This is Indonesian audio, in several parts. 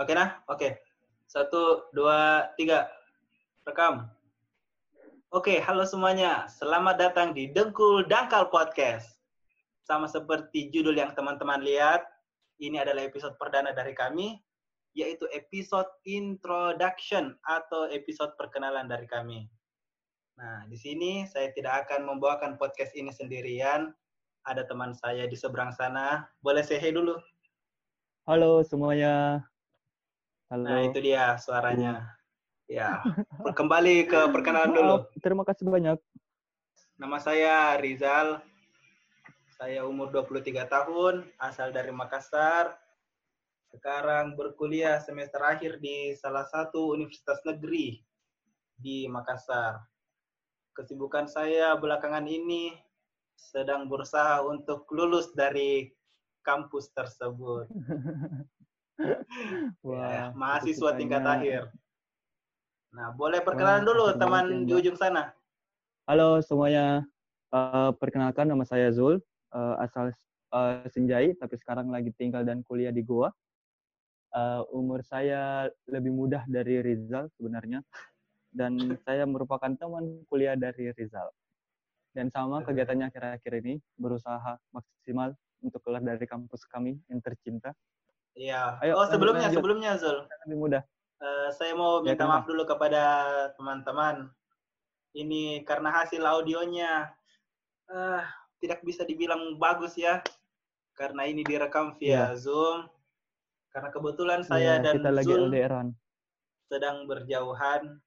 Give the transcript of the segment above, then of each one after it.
Oke nah, oke. Satu, dua, tiga. Rekam. Oke, halo semuanya. Selamat datang di Dengkul Dangkal Podcast. Sama seperti judul yang teman-teman lihat, ini adalah episode perdana dari kami, yaitu episode introduction atau episode perkenalan dari kami. Nah, di sini saya tidak akan membawakan podcast ini sendirian. Ada teman saya di seberang sana. Boleh say hey dulu. Halo semuanya. Halo. Nah, itu dia suaranya. Ya, kembali ke perkenalan dulu. Terima kasih banyak. Nama saya Rizal. Saya umur 23 tahun, asal dari Makassar. Sekarang berkuliah semester akhir di salah satu universitas negeri di Makassar. Kesibukan saya belakangan ini sedang berusaha untuk lulus dari kampus tersebut. Wah, ya, mahasiswa tingkat akhir. Nah, boleh perkenalan Wah, dulu teman ya, di ujung sana. Halo semuanya. Eh, perkenalkan nama saya Zul, eh, asal eh, Senjai, tapi sekarang lagi tinggal dan kuliah di Goa. Eh, umur saya lebih mudah dari Rizal sebenarnya, dan saya merupakan teman kuliah dari Rizal. Dan sama kegiatannya akhir-akhir ini berusaha maksimal untuk keluar dari kampus kami yang tercinta. Iya. Ayo, oh, sebelumnya, lanjut. sebelumnya Zul. Lebih mudah. Eh, saya mau Ya, minta kenapa? maaf dulu kepada teman-teman. Ini karena hasil audionya eh, tidak bisa dibilang bagus ya, karena ini direkam via Zoom. Karena kebetulan saya Ya, dan kita lagi Zul LDRan. sedang berjauhan.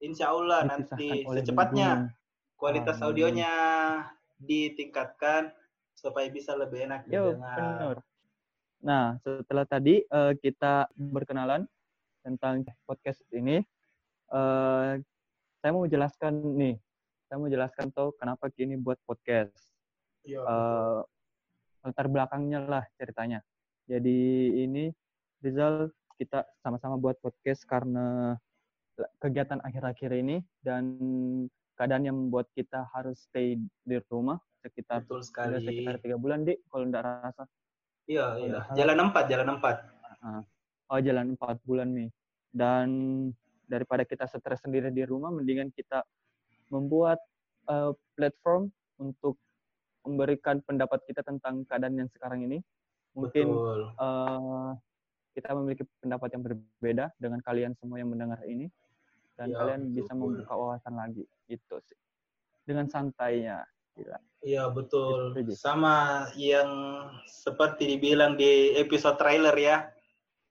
Insya Allah Dipisahkan nanti secepatnya kualitas Amin. audionya ditingkatkan supaya bisa lebih enak didengar. Nah, setelah tadi eh, kita berkenalan tentang podcast ini, eh, saya mau jelaskan nih, saya mau jelaskan tuh kenapa kini buat podcast. Iya, Eh, latar belakangnya lah ceritanya. Jadi ini Rizal kita sama-sama buat podcast karena kegiatan akhir-akhir ini dan keadaan yang membuat kita harus stay di rumah sekitar betul sekali. sekitar tiga bulan deh kalau nggak rasa Iya, iya. Jalan empat, jalan empat. oh jalan empat bulan nih dan daripada kita stres sendiri di rumah mendingan kita membuat eh, platform untuk memberikan pendapat kita tentang keadaan yang sekarang ini mungkin Betul. eh, kita memiliki pendapat yang berbeda dengan kalian semua yang mendengar ini dan Ya, kalian bisa betul. membuka wawasan lagi itu sih dengan santainya Iya betul. Setuju. Sama yang seperti dibilang di episode trailer ya.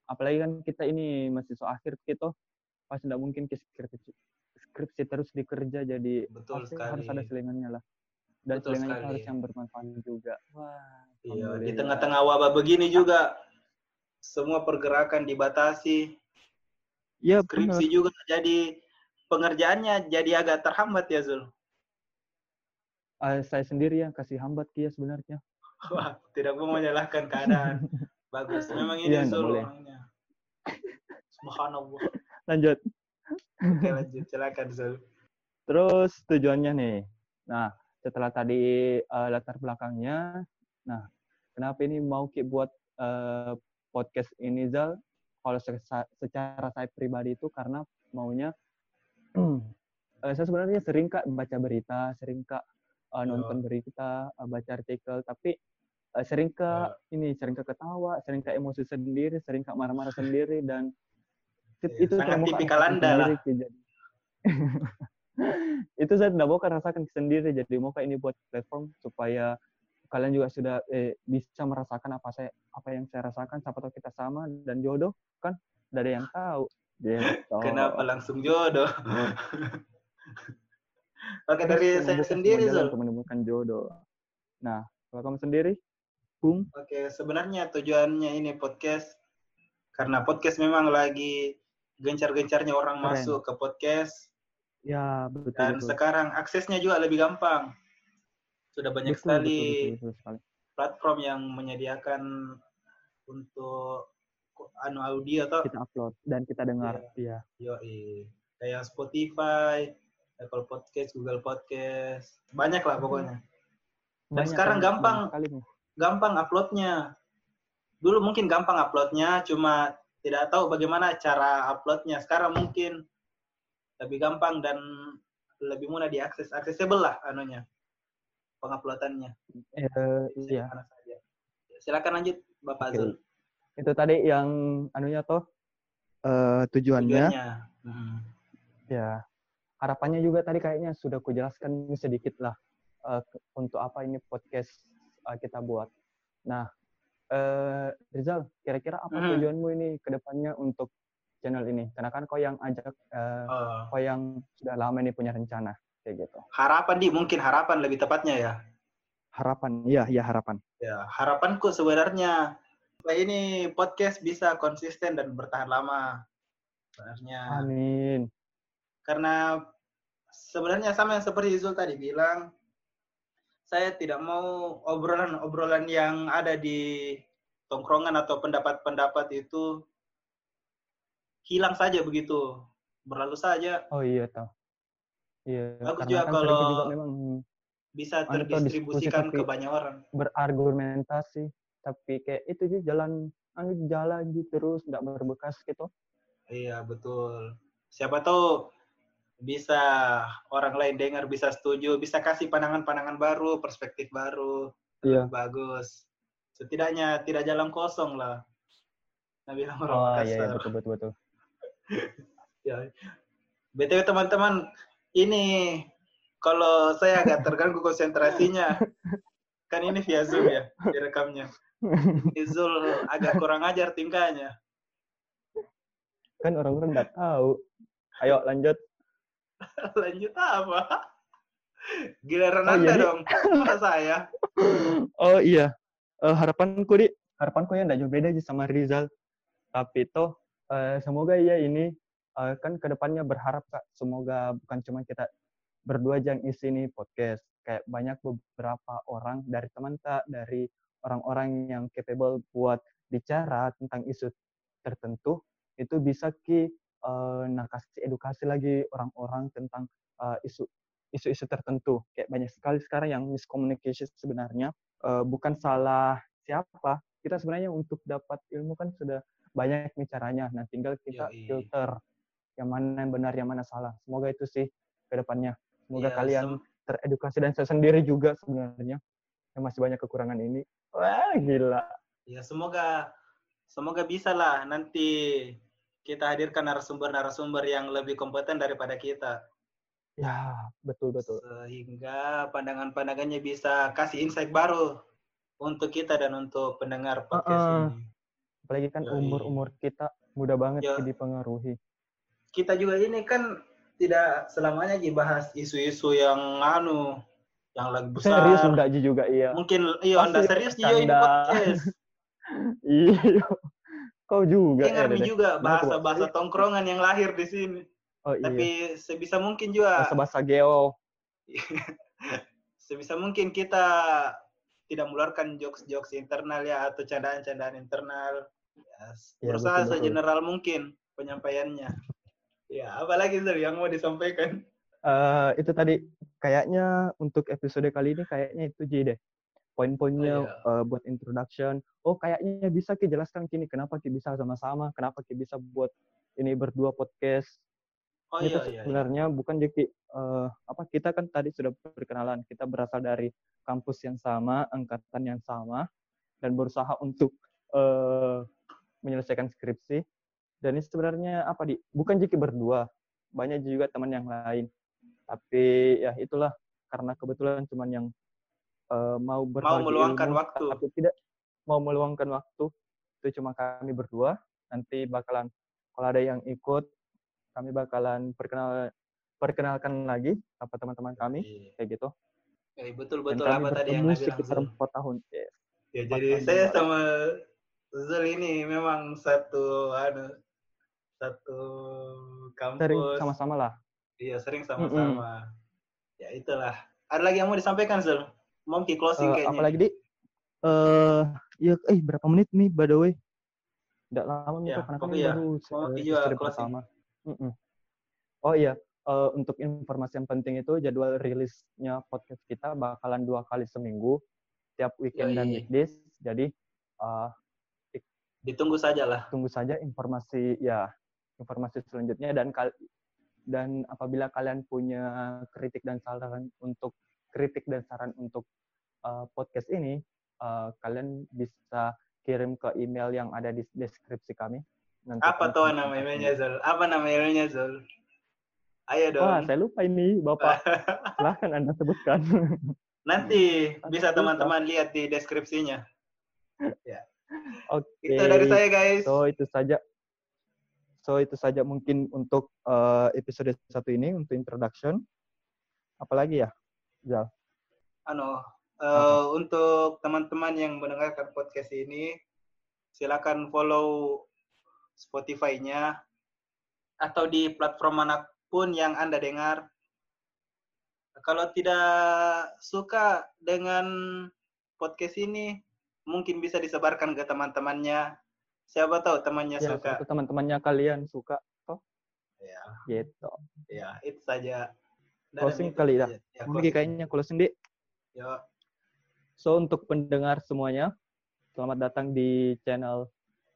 apalagi kan kita ini mahasiswa akhir gitu pasti tidak mungkin ke skripsi skripsi terus dikerja jadi Betul pasti sekali. harus ada selingannya lah dan Betul selingannya sekali. harus yang bermanfaat juga wah Iya, di tengah-tengah wabah begini juga semua pergerakan dibatasi. iya Skripsi benar juga jadi pengerjaannya jadi agak terhambat ya Zul. Ah, saya sendiri yang kasih hambat kia sebenarnya Wah, tidak mau menyalahkan keadaan. Bagus. Memang ini Zul boleh. orangnya. Subhanallah. lanjut Oke lanjut, silakan Zul. terus tujuannya nih nah setelah tadi eh, latar belakangnya nah kenapa ini mau ki buat eh, podcast ini Zal kalau se- secara saya pribadi itu karena maunya eh, saya sebenarnya sering kak baca berita sering kak eh, nonton berita eh, baca artikel tapi eh, sering kak ini sering kak ketawa sering kak emosi sendiri sering kak marah-marah sendiri dan Iya, itu sangat tipikal Anda lah. jadi. itu saya tidak mau rasakan sendiri jadi mau ini buat platform supaya kalian juga sudah eh, bisa merasakan apa saya apa yang saya rasakan siapa tahu kita sama dan jodoh kan tidak ada yang tahu gitu. Kenapa langsung jodoh? Oke dari saya sendiri Zul. untuk menemukan jodoh nah kalau kamu sendiri Bung Oke, sebenarnya tujuannya ini podcast karena podcast memang lagi gencar-gencarnya orang Keren. masuk ke podcast ya betul dan betul. sekarang aksesnya juga lebih gampang. Sudah banyak Betul, sekali betul, betul, betul sekali. platform yang menyediakan untuk anu audio atau kita upload dan kita dengar ya yoi kayak Spotify, Apple Podcast, Google Podcast, banyak lah pokoknya. Dan Banyak, sekarang banyak, gampang. banyak. Gampang uploadnya. Dulu mungkin gampang uploadnya, cuma tidak tahu bagaimana cara uploadnya. Sekarang mungkin lebih gampang dan lebih mudah diakses, accessible lah anunya penguploadannya. Eh, iya. Silakan lanjut Bapak Oke. Zul. Itu tadi yang anunya toh eh, tujuannya. Tujuannya. Hmm. Ya, harapannya juga tadi kayaknya sudah kujelaskan sedikit lah eh, ke- untuk apa ini podcast eh, kita buat. Nah, eh, Rizal, kira-kira apa Mhm. tujuanmu ini ke depannya untuk channel ini? Karena kan kau yang ajak, eh, Oh. kau yang sudah lama ini punya rencana kayak gitu. harapan di mungkin harapan lebih tepatnya ya. Harapan, iya, iya harapan. Ya, harapanku sebenarnya ini podcast bisa konsisten dan bertahan lama. Sebenarnya Amin. Karena sebenarnya sama yang seperti Zul tadi bilang, saya tidak mau obrolan-obrolan yang ada di tongkrongan atau pendapat-pendapat itu hilang saja begitu, berlalu saja, Oh iya toh. Iya, Bagus karena juga kan kalau- juga memang bisa Anu terdistribusikan ke banyak orang. berargumentasi, tapi kayak itu sih jalan anu jalan gitu terus nggak berbekas gitu. Iya, betul. Siapa tahu bisa orang lain dengar, bisa setuju, bisa kasih pandangan-pandangan baru, perspektif baru. Iya. Bagus. Setidaknya tidak jalan kosong lah. Bilang orang Oh Makassar. iya, iya betul betul betul. Ya. BTW teman-teman, ini kalau saya agak terganggu konsentrasinya, kan ini via Zoom ya, direkamnya. Ini Zul agak kurang ajar tingkahnya. kan orang-orang nggak tahu. Ayo lanjut. Lanjut apa? Giliran Oh, Anda jadi- dong, masa saya. Oh iya, Eh, harapanku di harapanku yang nggak jauh beda sih sama Rizal. Tapi toh eh, semoga ya ini eh, kan ke depannya berharap kak semoga bukan cuma kita berdua aja yang isi nih podcast. Kayak banyak beberapa orang dari teman tak dari orang-orang yang capable buat bicara tentang isu tertentu itu bisa ki eh, nah kasih edukasi lagi orang-orang tentang eh, isu isu-isu tertentu. Kayak banyak sekali sekarang yang miscommunication sebenarnya eh, bukan salah siapa. Kita sebenarnya untuk dapat ilmu kan sudah banyak nih caranya. Nah tinggal kita Yoi. filter yang mana yang benar yang mana salah. Semoga itu sih ke depannya. Semoga Iya, kalian sem- teredukasi dan saya sendiri juga sebenarnya. Yang masih banyak kekurangan ini. Wah gila. Ya semoga semoga bisa lah nanti kita hadirkan narasumber-narasumber yang lebih kompeten daripada kita ya betul betul sehingga pandangan-pandangannya bisa kasih insight baru untuk kita dan untuk pendengar podcast Uh-uh. ini. apalagi kan umur-umur kita mudah banget Ya. sih dipengaruhi Kita juga ini kan tidak selamanya dibahas isu-isu yang anu yang lagi besar. serius enggak juga iya Mungkin iya Anda serius juga ini podcast. iya kau juga nih Dede. juga bahasa-bahasa tongkrongan yang lahir di sini. oh iya Tapi sebisa mungkin juga bahasa bahasa geo sebisa mungkin kita tidak mengeluarkan jokes-jokes internal ya atau candaan-candaan internal. Ya, Ya, berusaha betul, betul. segeneral mungkin penyampaiannya. Ya, apalagi Zul yang mau disampaikan? Eh, itu tadi kayaknya untuk episode kali ini kayaknya itu Ji deh poin-poinnya Oh, iya. eh, buat introduction. Oh kayaknya bisa Ki jelaskan kini kenapa Ki bisa sama-sama kenapa Ki bisa buat ini berdua podcast. Oh itu iya, iya, iya. sebenarnya bukan Ji Ki eh, apa kita kan tadi sudah berkenalan kita berasal dari kampus yang sama angkatan yang sama dan berusaha untuk eh, menyelesaikan skripsi. Dan ini sebenarnya apa di? Bukan Jiki berdua banyak juga teman yang lain. Tapi ya itulah karena kebetulan cuman yang eh, mau berbagi meluangkan ilmu, waktu. tapi tidak mau meluangkan waktu itu cuma kami berdua nanti bakalan kalau ada yang ikut kami bakalan perkenal perkenalkan lagi apa teman-teman kami Iya. kayak gitu Eh, betul dan betul kami apa tadi yang sekitar empat tahun Yes. Ya, empat jadi tahun saya sama Zul ini memang satu anu satu kampus. sering sama-sama lah Iya, sering sama-sama. Ya, itulah. Ada lagi yang mau disampaikan, Zul? Ke closing Eh, kayaknya. apalagi di eh ya eh berapa menit nih by the way Nggak lama nih Ya, karena kan ya. baru episode closing. pertama Mm-mm. oh iya eh, untuk informasi yang penting itu jadwal rilisnya podcast kita bakalan dua kali seminggu tiap weekend dan Yoi. weekdays jadi ik- Ditunggu saja lah. Tunggu saja informasi ya informasi selanjutnya dan kal dan apabila kalian punya kritik dan saran untuk kritik dan saran untuk uh, podcast ini, uh, kalian bisa kirim ke email yang ada di deskripsi kami. Nanti Apa tuh nama emailnya Zul? Apa nama emailnya Zul? Ayo dong. Wah, saya lupa ini, Bapak. Silahkan Anda sebutkan. Nanti bisa teman-teman lihat di deskripsinya. ya. Oke. Okay. Itu dari saya, guys. So, itu saja. So, itu saja mungkin untuk uh, episode satu ini, untuk introduction. Apalagi ya, Jal? Ano, uh, untuk teman-teman yang mendengarkan podcast ini, silakan follow Spotify-nya atau di platform mana pun yang Anda dengar. Kalau tidak suka dengan podcast ini, mungkin bisa disebarkan ke teman-temannya. Siapa tahu temannya ya, suka. Teman-temannya kalian suka, toh? Ya. Gitu. Ya, itu saja. Closing kali ya. ya Mungkin kayaknya closing deh. Ya. So untuk pendengar semuanya, selamat datang di channel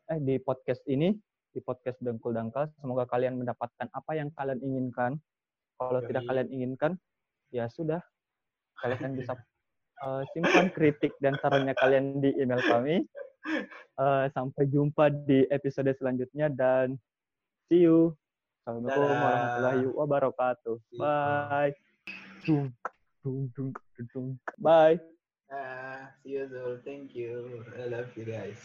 eh di podcast ini di podcast Dengkul Dangkal. Semoga kalian mendapatkan apa yang kalian inginkan. Kalau Yoi. tidak kalian inginkan, ya sudah. Kalian bisa uh, simpan kritik dan sarannya kalian di email kami. Uh, sampai jumpa di episode selanjutnya dan see you. Assalamualaikum warahmatullahi wabarakatuh. Bye. Bye. Uh, see you, Zul. Thank you. I love you guys.